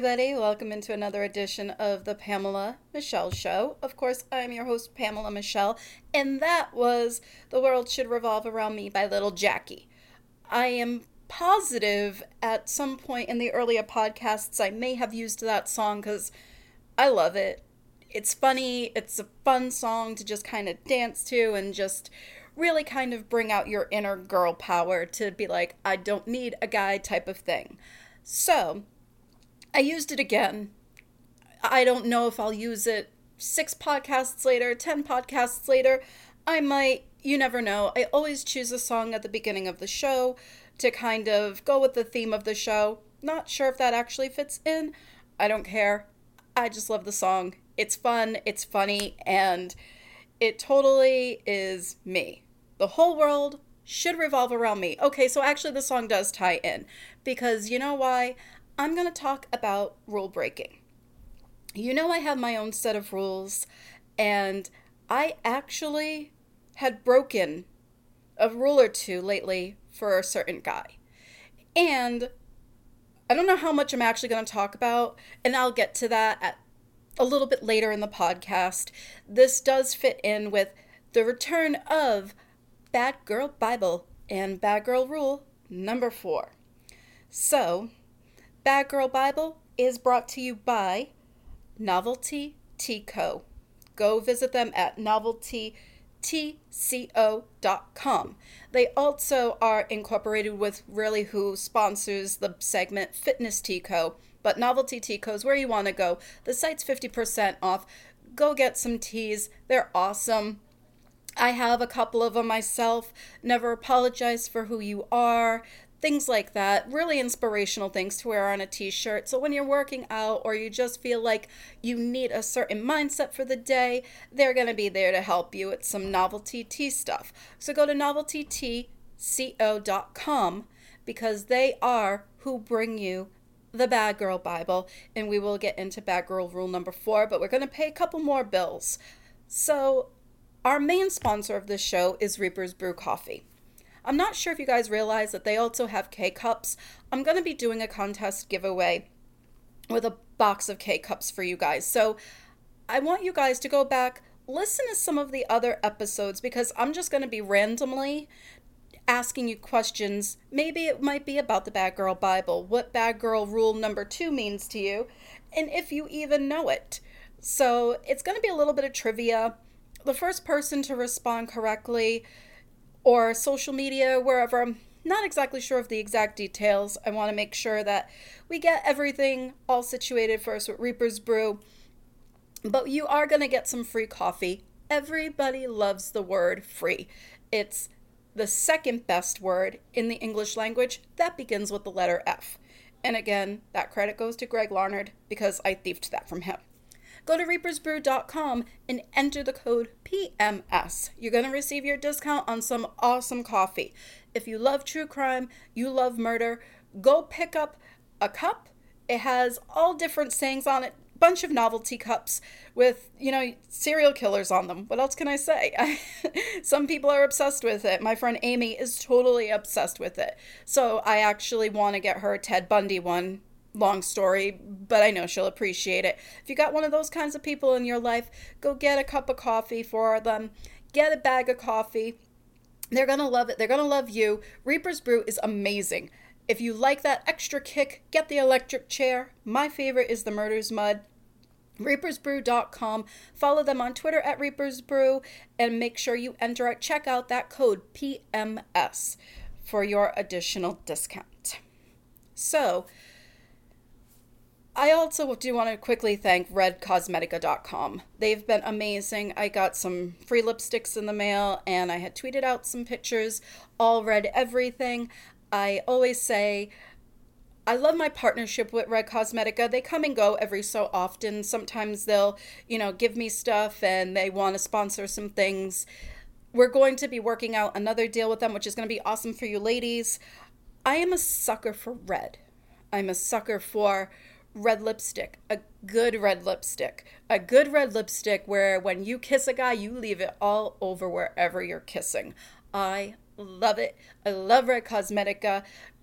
Everybody. Welcome into another edition of the Pamela Michelle Show. Of course, I'm your host, Pamela Michelle, and that was The World Should Revolve Around Me by Little Jackie. I am positive at some point in the earlier podcasts I may have used that song because I love it. It's funny, it's a fun song to just kind of dance to and just really kind of bring out your inner girl power to be like, I don't need a guy type of thing. So, I used it again. I don't know if I'll use it six podcasts later, 10 podcasts later. I might, you never know. I always choose a song at the beginning of the show to kind of go with the theme of the show. Not sure if that actually fits in. I don't care. I just love the song. It's fun, it's funny, and it totally is me. The whole world should revolve around me. Okay, so actually, the song does tie in because you know why? I'm going to talk about rule breaking. You know, I have my own set of rules, and I actually had broken a rule or two lately for a certain guy. And I don't know how much I'm actually going to talk about, and I'll get to that at a little bit later in the podcast. This does fit in with the return of Bad Girl Bible and Bad Girl Rule number four. So, Bad Girl Bible is brought to you by Novelty Tea Co. Go visit them at noveltytco.com. They also are incorporated with Really Who sponsors the segment Fitness Tea Co. But Novelty Tea Co is where you want to go. The site's 50% off. Go get some teas. They're awesome. I have a couple of them myself. Never apologize for who you are things like that. Really inspirational things to wear on a t shirt. So when you're working out or you just feel like you need a certain mindset for the day, they're going to be there to help you with some novelty tea stuff. So go to noveltytco.com because they are who bring you the Bad Girl Bible. And we will get into Bad Girl rule number four, but we're going to pay a couple more bills. So, our main sponsor of this show is Reaper's Brew Coffee. I'm not sure if you guys realize that they also have K cups. I'm going to be doing a contest giveaway with a box of K cups for you guys. So I want you guys to go back, listen to some of the other episodes because I'm just going to be randomly asking you questions. Maybe it might be about the Bad Girl Bible, what Bad Girl Rule number two means to you, and if you even know it. So it's going to be a little bit of trivia. The first person to respond correctly or social media, wherever. I'm not exactly sure of the exact details. I want to make sure that we get everything all situated first with Reaper's Brew. But you are going to get some free coffee. Everybody loves the word free. It's the second best word in the English language that begins with the letter F. And again, that credit goes to Greg Larnard because I thieved that from him go to reapersbrew.com and enter the code PMS. You're going to receive your discount on some awesome coffee. If you love true crime, you love murder, go pick up a cup. It has all different sayings on it, bunch of novelty cups with, you know, serial killers on them. What else can I say? Some people are obsessed with it. My friend Amy is totally obsessed with it. So I actually want to get her Ted Bundy one long story, but I know she'll appreciate it. If you got one of those kinds of people in your life, go get a cup of coffee for them, get a bag of coffee. They're going to love it. They're going to love you. Reaper's Brew is amazing. If you like that extra kick, get the electric chair. My favorite is the Murder's Mud. ReapersBrew.com. Follow them on Twitter at ReapersBrew and make sure you enter at checkout that code PMS for your additional discount. So, I also do want to quickly thank redcosmetica.com. They've been amazing. I got some free lipsticks in the mail and I had tweeted out some pictures, all red everything. I always say, I love my partnership with Red Cosmetica. They come and go every so often. Sometimes they'll, you know, give me stuff and they want to sponsor some things. We're going to be working out another deal with them, which is going to be awesome for you ladies. I am a sucker for red. I'm a sucker for red lipstick, a good red lipstick, a good red lipstick where when you kiss a guy, you leave it all over wherever you're kissing. I love it. I love Red Cosmetica,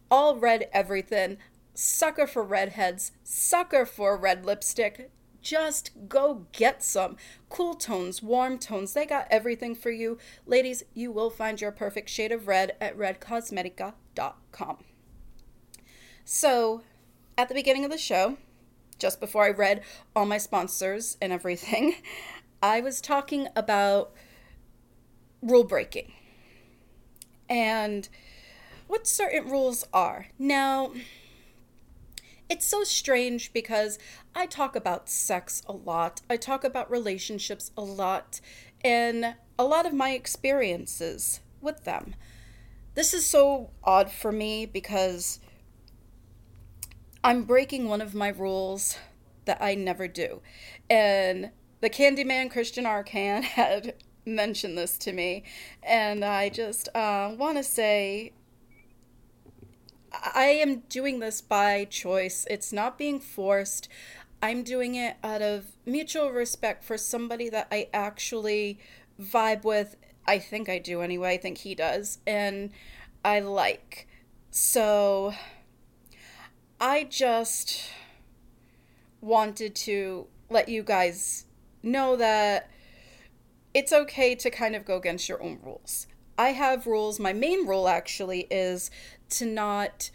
all red everything. sucker for redheads, sucker for red lipstick. Just go get some. Cool tones, warm tones, they got everything for you. Ladies, you will find your perfect shade of red at redcosmetica.com. So, at the beginning of the show, just before I read all my sponsors and everything, I was talking about rule breaking and what certain rules are. Now, it's so strange because I talk about sex a lot, I talk about relationships a lot, and a lot of my experiences with them. This is so odd for me because I'm breaking one of my rules that I never do. And the Candyman Christian Arcan had mentioned this to me, and I just uh, want to say I am doing this by choice. It's not being forced. I'm doing it out of mutual respect for somebody that I actually vibe with. I think I do anyway. I think he does. And I like. So I just wanted to let you guys know that it's okay to kind of go against your own rules. I have rules. My main rule actually is to not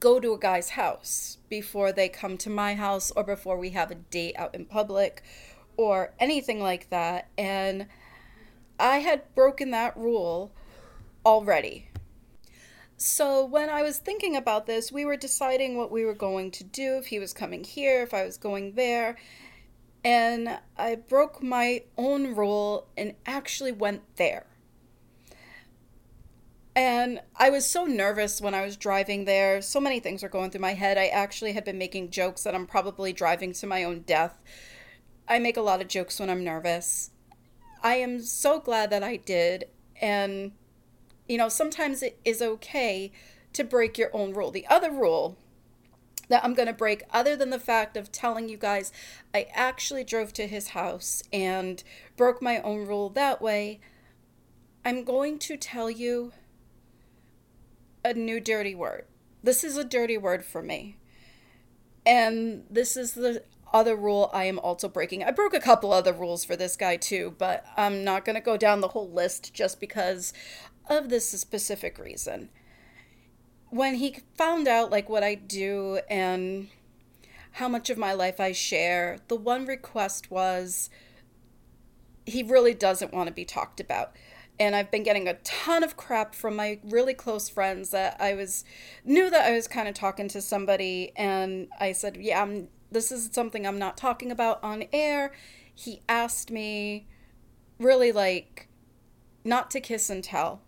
go to a guy's house before they come to my house or before we have a date out in public or anything like that. And I had broken that rule already. So when I was thinking about this, we were deciding what we were going to do, if he was coming here, if I was going there. And I broke my own rule and actually went there. And I was so nervous when I was driving there. So many things were going through my head. I actually had been making jokes that I'm probably driving to my own death. I make a lot of jokes when I'm nervous. I am so glad that I did. And, you know, sometimes it is okay to break your own rule. The other rule that I'm going to break, other than the fact of telling you guys I actually drove to his house and broke my own rule that way, I'm going to tell you a new dirty word. This is a dirty word for me. And this is the other rule I am also breaking. I broke a couple other rules for this guy too, but I'm not going to go down the whole list just because of this specific reason. When he found out like what I do and how much of my life I share, the one request was he really doesn't want to be talked about and I've been getting a ton of crap from my really close friends that I was knew that I was kind of talking to somebody and I said, "Yeah, I'm this is something I'm not talking about on air." He asked me really like not to kiss and tell.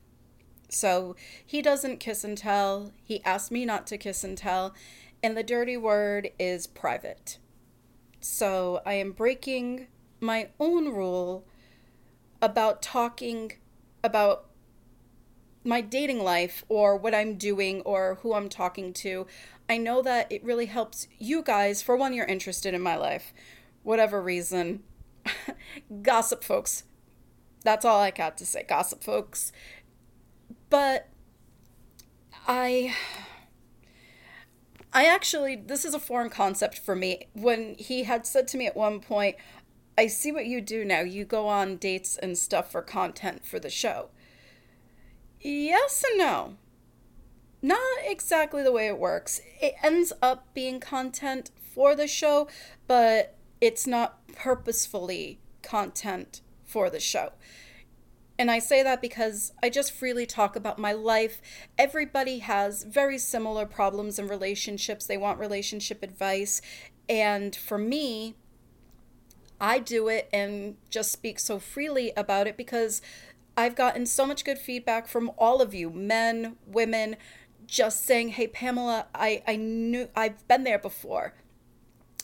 So, he doesn't kiss and tell. He asked me not to kiss and tell, and the dirty word is private. So, I am breaking my own rule about talking about my dating life or what I'm doing or who I'm talking to, I know that it really helps you guys. For one, you're interested in my life, whatever reason. Gossip, folks. That's all I got to say. Gossip, folks. But I. I actually, this is a foreign concept for me. When he had said to me at one point, I see what you do now. You go on dates and stuff for content for the show. Yes and no. Not exactly the way it works. It ends up being content for the show, but it's not purposefully content for the show. And I say that because I just freely talk about my life. Everybody has very similar problems in relationships. They want relationship advice. And for me, I do it and just speak so freely about it because I've gotten so much good feedback from all of you, men, women, just saying, "Hey Pamela, I I knew I've been there before.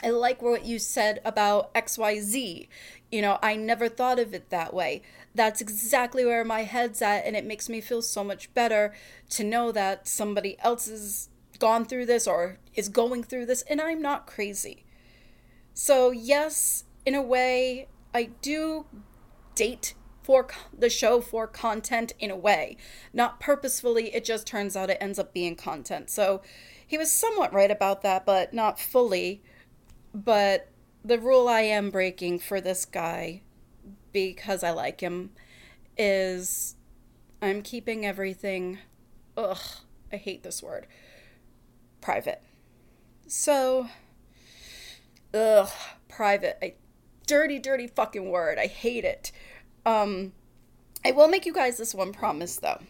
I like what you said about XYZ. You know, I never thought of it that way. That's exactly where my head's at and it makes me feel so much better to know that somebody else has gone through this or is going through this and I'm not crazy." So, yes, in a way, I do date for the show for content in a way. Not purposefully, it just turns out it ends up being content. So he was somewhat right about that, but not fully. But the rule I am breaking for this guy, because I like him, is I'm keeping everything, ugh, I hate this word, private. So, ugh, private. I, dirty, dirty fucking word. I hate it. Um, I will make you guys this one promise though.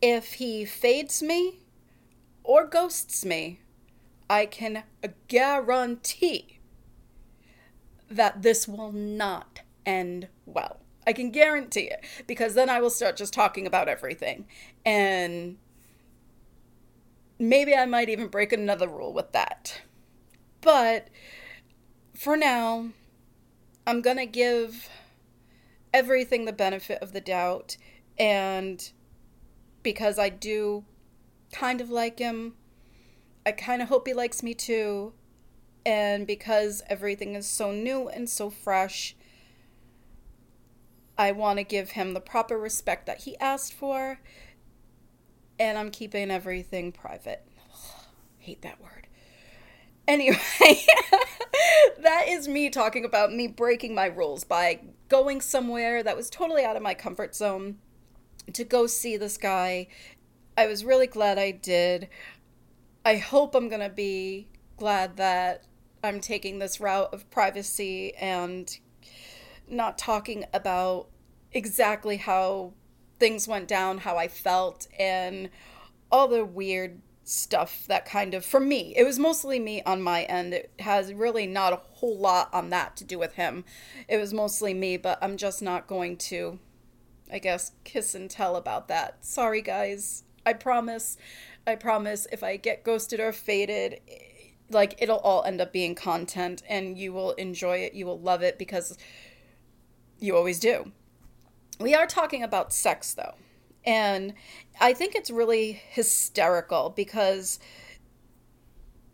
If he fades me or ghosts me, I can guarantee that this will not end well. I can guarantee it because then I will start just talking about everything. And maybe I might even break another rule with that. But for now, I'm going to give everything the benefit of the doubt. And because I do kind of like him, I kind of hope he likes me too. And because everything is so new and so fresh, I want to give him the proper respect that he asked for. And I'm keeping everything private. hate that word. Anyway, that is me talking about me breaking my rules by going somewhere that was totally out of my comfort zone to go see this guy. I was really glad I did. I hope I'm going to be glad that I'm taking this route of privacy and not talking about exactly how things went down, how I felt, and all the weird stuff that kind of for me it was mostly me on my end. It has really not a whole lot on that to do with him. It was mostly me but i'm just not going to i guess kiss and tell about that. Sorry guys. I promise. I promise if i get ghosted or faded like it'll all end up being content and you will enjoy it. You will love it because you always do we are talking about sex though and I think it's really hysterical because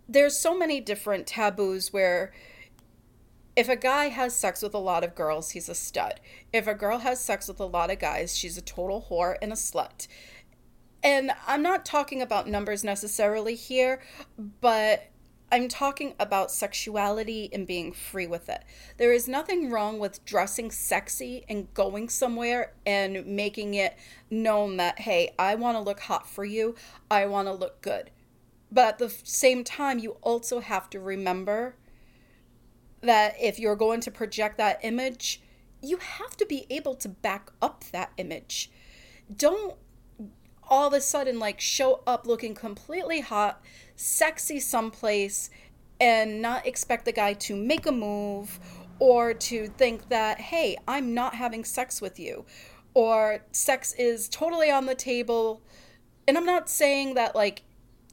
there's so many different taboos where if a guy has sex with a lot of girls, he's a stud. If a girl has sex with a lot of guys, she's a total whore and a slut. And I'm not talking about numbers necessarily here, but I'm talking about sexuality and being free with it. There is nothing wrong with dressing sexy and going somewhere and making it known that, hey, I want to look hot for you, I want to look good. But at the same time, you also have to remember that if you're going to project that image, you have to be able to back up that image. Don't all of a sudden like show up looking completely hot, sexy someplace, and not expect the guy to make a move or to think that, hey, I'm not having sex with you, or sex is totally on the table. And I'm not saying that, like,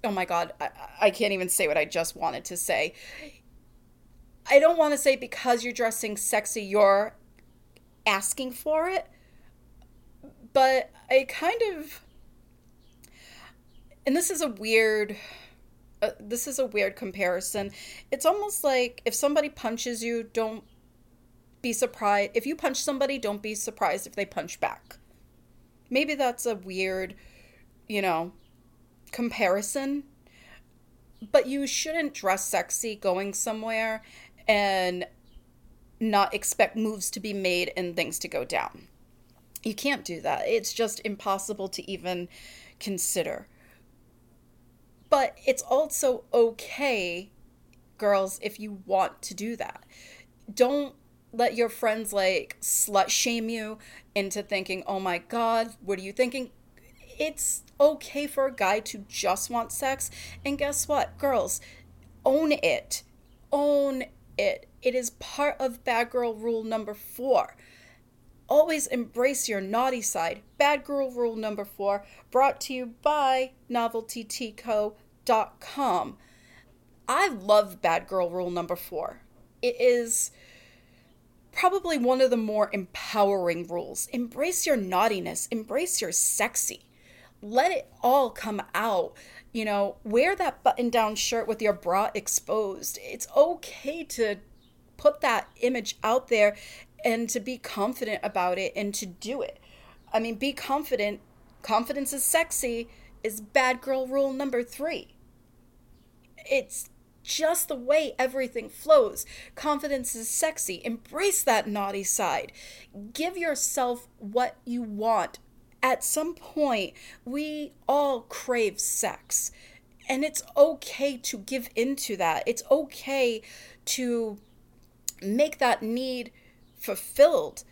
oh my God, I, I can't even say what I just wanted to say. I don't want to say because you're dressing sexy, you're asking for it. But I kind of and this is a weird uh, this is a weird comparison. It's almost like if somebody punches you, don't be surprised. If you punch somebody, don't be surprised if they punch back. Maybe that's a weird, you know, comparison. But you shouldn't dress sexy going somewhere and not expect moves to be made and things to go down. You can't do that. It's just impossible to even consider. But it's also okay, girls, if you want to do that. Don't let your friends like slut shame you into thinking, oh my God, what are you thinking? It's okay for a guy to just want sex. And guess what, girls? Own it. Own it. It is part of bad girl rule number four. Always embrace your naughty side. Bad girl rule number four, brought to you by NoveltyTeaCo.com. I love bad girl rule number four. It is probably one of the more empowering rules. Embrace your naughtiness, embrace your sexy. Let it all come out. You know, wear that button down shirt with your bra exposed. It's okay to put that image out there and to be confident about it and to do it. I mean, be confident. Confidence is sexy is bad girl rule number three. It's just the way everything flows. Confidence is sexy. Embrace that naughty side. Give yourself what you want. At some point, we all crave sex. And it's okay to give into that. It's okay to make that need fulfilled.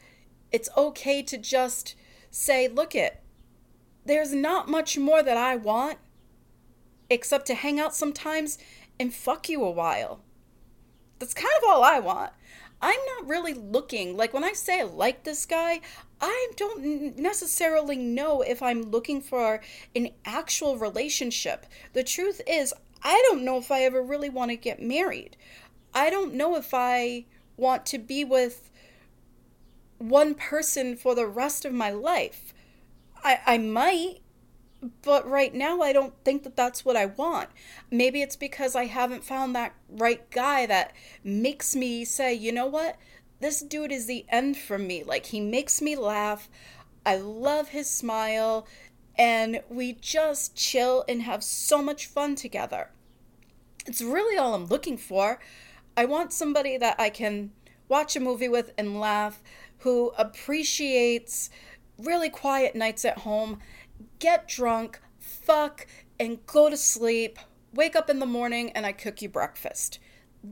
It's okay to just say, look it, there's not much more that I want except to hang out sometimes and fuck you a while. That's kind of all I want. I'm not really looking, like when I say I like this guy, I don't necessarily know if I'm looking for an actual relationship. The truth is, I don't know if I ever really want to get married. I don't know if I want to be with one person for the rest of my life. I, I might, but right now I don't think that that's what I want. Maybe it's because I haven't found that right guy that makes me say, you know what? This dude is the end for me. Like, he makes me laugh. I love his smile. And we just chill and have so much fun together. It's really all I'm looking for. I want somebody that I can watch a movie with and laugh, who appreciates really quiet nights at home, get drunk, fuck, and go to sleep, wake up in the morning, and I cook you breakfast.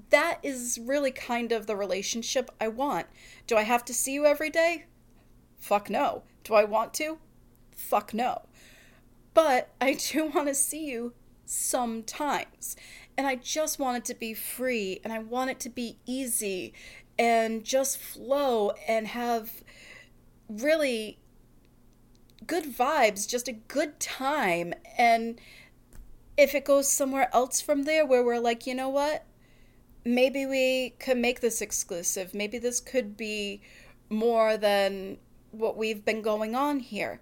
That is really kind of the relationship I want. Do I have to see you every day? Fuck no. Do I want to? Fuck no. But I do want to see you sometimes. And I just want it to be free and I want it to be easy and just flow and have really good vibes, just a good time. And if it goes somewhere else from there where we're like, you know what? Maybe we could make this exclusive. Maybe this could be more than what we've been going on here.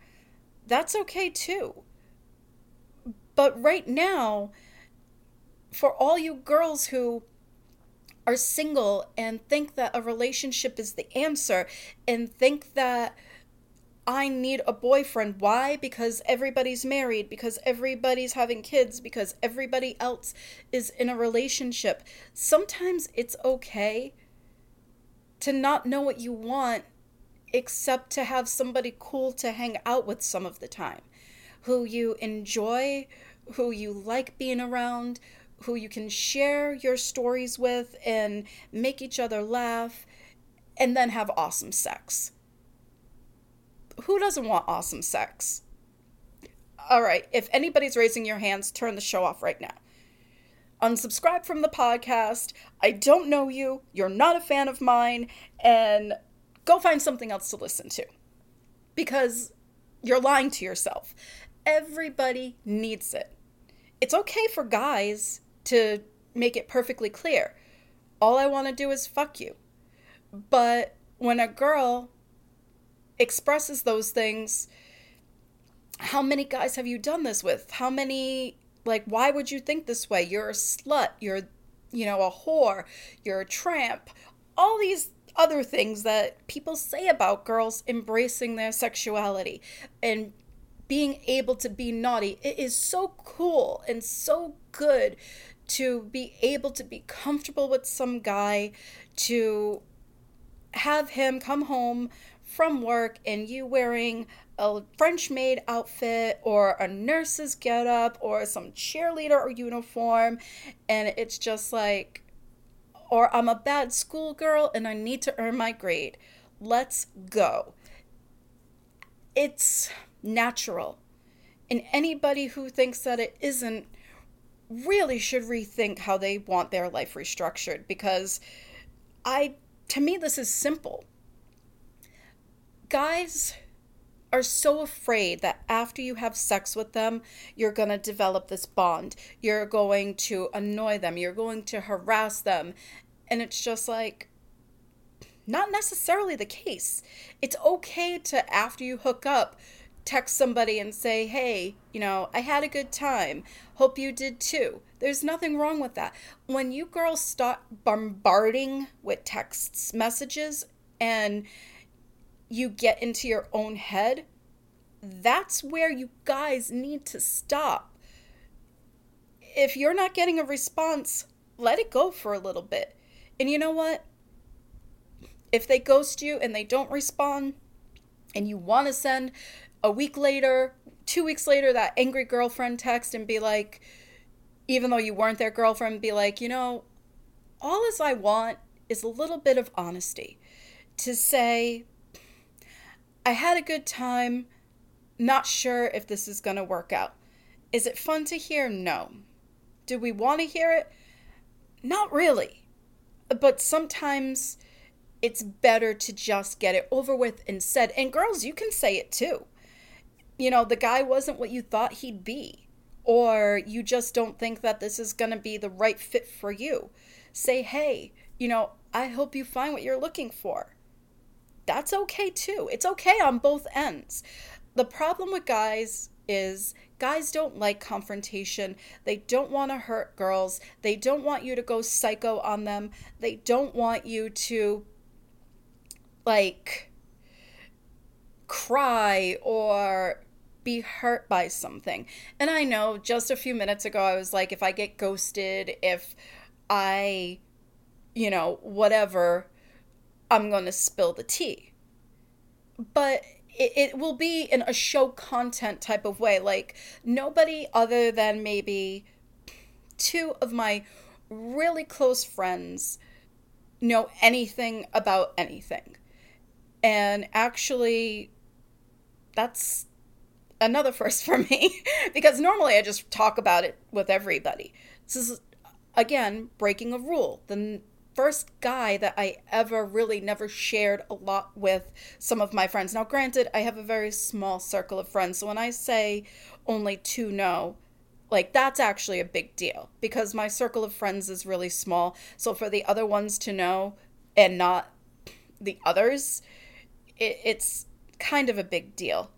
That's okay too. But right now, for all you girls who are single and think that a relationship is the answer and think that I need a boyfriend. Why? Because everybody's married, because everybody's having kids, because everybody else is in a relationship. Sometimes it's okay to not know what you want except to have somebody cool to hang out with some of the time, who you enjoy, who you like being around, who you can share your stories with and make each other laugh, and then have awesome sex who doesn't want awesome sex? All right, if anybody's raising your hands, turn the show off right now. Unsubscribe from the podcast. I don't know you. You're not a fan of mine. And go find something else to listen to. Because you're lying to yourself. Everybody needs it. It's okay for guys to make it perfectly clear. All I want to do is fuck you. But when a girl expresses those things how many guys have you done this with? How many like why would you think this way? You're a slut. You're you know a whore. You're a tramp. All these other things that people say about girls embracing their sexuality and being able to be naughty. It is so cool and so good to be able to be comfortable with some guy to have him come home from work and you wearing a French maid outfit or a nurse's getup or some cheerleader or uniform, and it's just like, or I'm a bad schoolgirl and I need to earn my grade. Let's go. It's natural. And anybody who thinks that it isn't really should rethink how they want their life restructured because I to me this is simple guys are so afraid that after you have sex with them, you're going to develop this bond. You're going to annoy them. You're going to harass them. And it's just like, not necessarily the case. It's okay to, after you hook up, text somebody and say, hey, you know, I had a good time. Hope you did too. There's nothing wrong with that. When you girls start bombarding with texts, messages, and you get into your own head, that's where you guys need to stop. If you're not getting a response, let it go for a little bit. And you know what? If they ghost you and they don't respond, and you want to send a week later, two weeks later, that angry girlfriend text and be like, even though you weren't their girlfriend, be like, you know, all as I want is a little bit of honesty to say, I had a good time, not sure if this is going to work out. Is it fun to hear? No. Do we want to hear it? Not really. But sometimes it's better to just get it over with and said. And girls, you can say it too. You know, the guy wasn't what you thought he'd be, or you just don't think that this is going to be the right fit for you. Say, hey, you know, I hope you find what you're looking for. That's okay too. It's okay on both ends. The problem with guys is guys don't like confrontation. They don't want to hurt girls. They don't want you to go psycho on them. They don't want you to like cry or be hurt by something. And I know just a few minutes ago I was like if I get ghosted, if I you know, whatever, I'm going to spill the tea. But it, it will be in a show content type of way. Like nobody other than maybe two of my really close friends know anything about anything. And actually, that's another first for me because normally I just talk about it with everybody. This is, again, breaking a rule. The first guy that I ever really never shared a lot with some of my friends. Now, granted, I have a very small circle of friends. So when I say only two know, like that's actually a big deal because my circle of friends is really small. So for the other ones to know and not the others, it, it's kind of a big deal.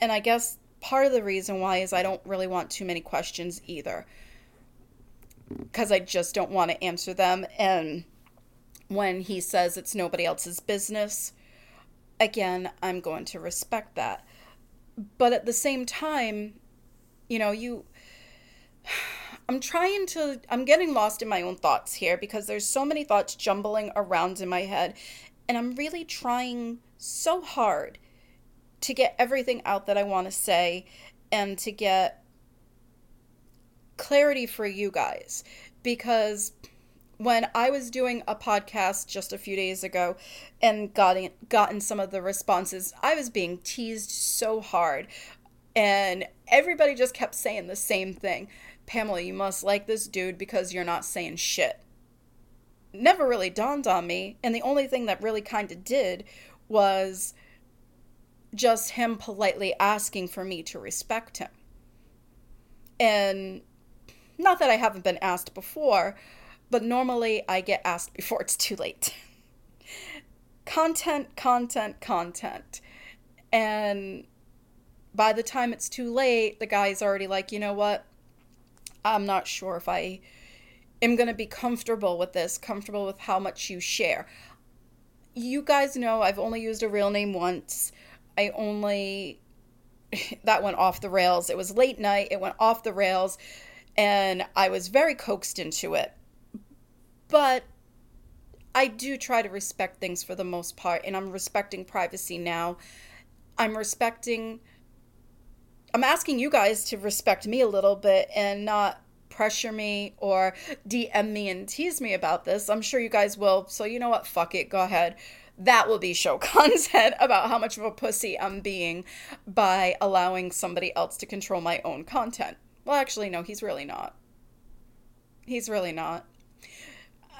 And I guess part of the reason why is I don't really want too many questions either. Because I just don't want to answer them. And when he says it's nobody else's business, again, I'm going to respect that. But at the same time, you know, you. I'm trying to. I'm getting lost in my own thoughts here because there's so many thoughts jumbling around in my head. And I'm really trying so hard to get everything out that I want to say and to get clarity for you guys because when I was doing a podcast just a few days ago and gotten gotten some of the responses, I was being teased so hard and everybody just kept saying the same thing. Pamela, you must like this dude because you're not saying shit. Never really dawned on me, and the only thing that really kind of did was just him politely asking for me to respect him. And not that I haven't been asked before, but normally I get asked before it's too late. content, content, content. And by the time it's too late, the guy's already like, you know what? I'm not sure if I am going to be comfortable with this, comfortable with how much you share you guys know I've only used a real name once. I only that went off the rails. It was late night, it went off the rails, and I was very coaxed into it. But I do try to respect things for the most part, and I'm respecting privacy now. I'm respecting I'm asking you guys to respect me a little bit and not pressure me or DM me and tease me about this. I'm sure you guys will. So, you know what? Fuck it. Go ahead. That will be show head about how much of a pussy I'm being by allowing somebody else to control my own content. Well, actually, no, he's really not. He's really not.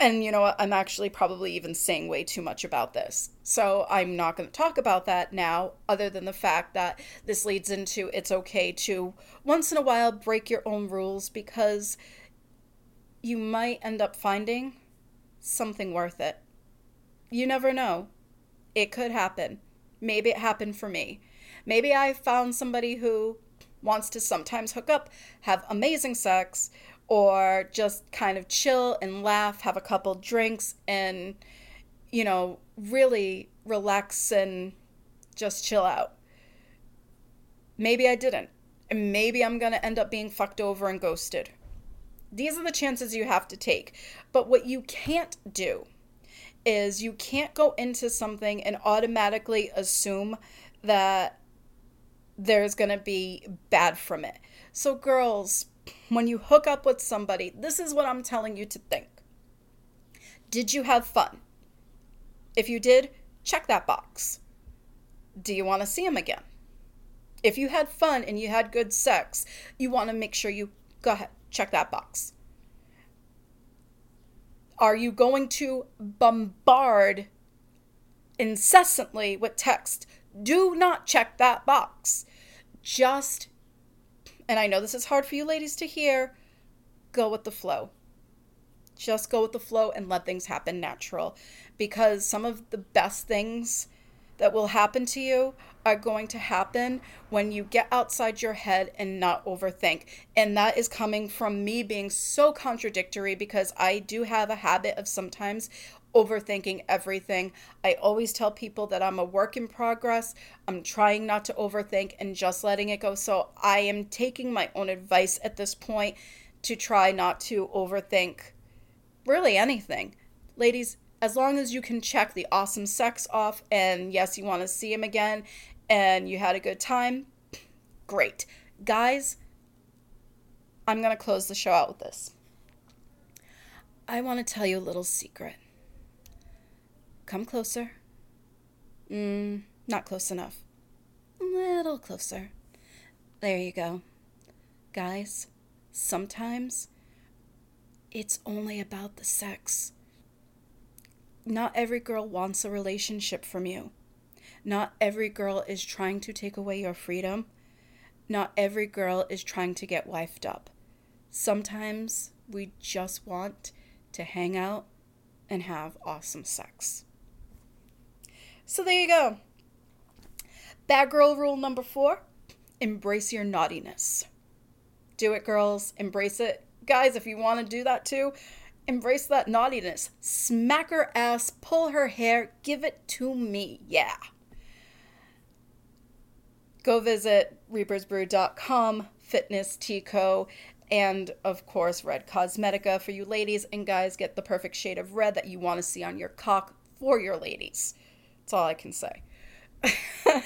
And you know what? I'm actually probably even saying way too much about this. So I'm not going to talk about that now, other than the fact that this leads into it's okay to once in a while break your own rules because you might end up finding something worth it. You never know. It could happen. Maybe it happened for me. Maybe I found somebody who wants to sometimes hook up, have amazing sex, or just kind of chill and laugh, have a couple drinks, and, you know, really relax and just chill out. Maybe I didn't. And maybe I'm going to end up being fucked over and ghosted. These are the chances you have to take. But what you can't do is you can't go into something and automatically assume that there's going to be bad from it. So, girls, when you hook up with somebody, this is what I'm telling you to think. Did you have fun? If you did, check that box. Do you want to see him again? If you had fun and you had good sex, you want to make sure you go ahead, check that box. Are you going to bombard incessantly with text? Do not check that box. Just, and I know this is hard for you ladies to hear, go with the flow. Just go with the flow and let things happen natural. Because some of the best things that will happen to you are going to happen when you get outside your head and not overthink. And that is coming from me being so contradictory because I do have a habit of sometimes overthinking everything. I always tell people that I'm a work in progress. I'm trying not to overthink and just letting it go. So I am taking my own advice at this point to try not to overthink really anything. Ladies, as long as you can check the awesome sex off and yes, you want to see him again and you had a good time, great. Guys, I'm going to close the show out with this. I want to tell you a little secret. Come closer. Mm, not close enough. A little closer. There you go. Guys, sometimes it's only about the sex. Not every girl wants a relationship from you. Not every girl is trying to take away your freedom. Not every girl is trying to get wifed up. Sometimes we just want to hang out and have awesome sex. So there you go. Bad girl rule number four embrace your naughtiness. Do it, girls. Embrace it. Guys, if you want to do that too, embrace that naughtiness. Smack her ass, pull her hair, give it to me. Yeah. Go visit reapersbrew.com, Fitness Tea Co, and of course, Red Cosmetica for you ladies. And guys, get the perfect shade of red that you want to see on your cock for your ladies. That's all I can say.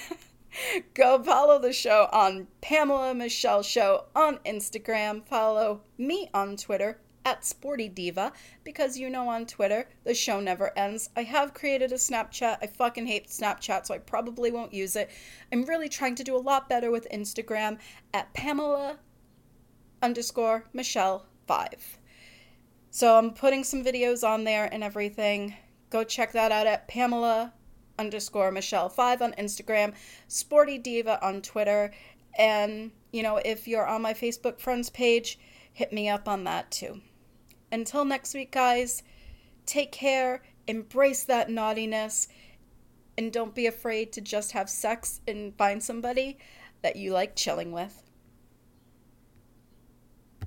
Go follow the show on Pamela Michelle Show on Instagram. Follow me on Twitter at Sporty Diva because you know on Twitter the show never ends. I have created a Snapchat. I fucking hate Snapchat, so I probably won't use it. I'm really trying to do a lot better with Instagram at Pamela underscore Michelle five. So I'm putting some videos on there and everything. Go check that out at Pamela underscore Michelle five on Instagram, Sporty Diva on Twitter, and you know if you're on my Facebook friends page, hit me up on that too. Until next week, guys, take care, embrace that naughtiness, and don't be afraid to just have sex and find somebody that you like chilling with.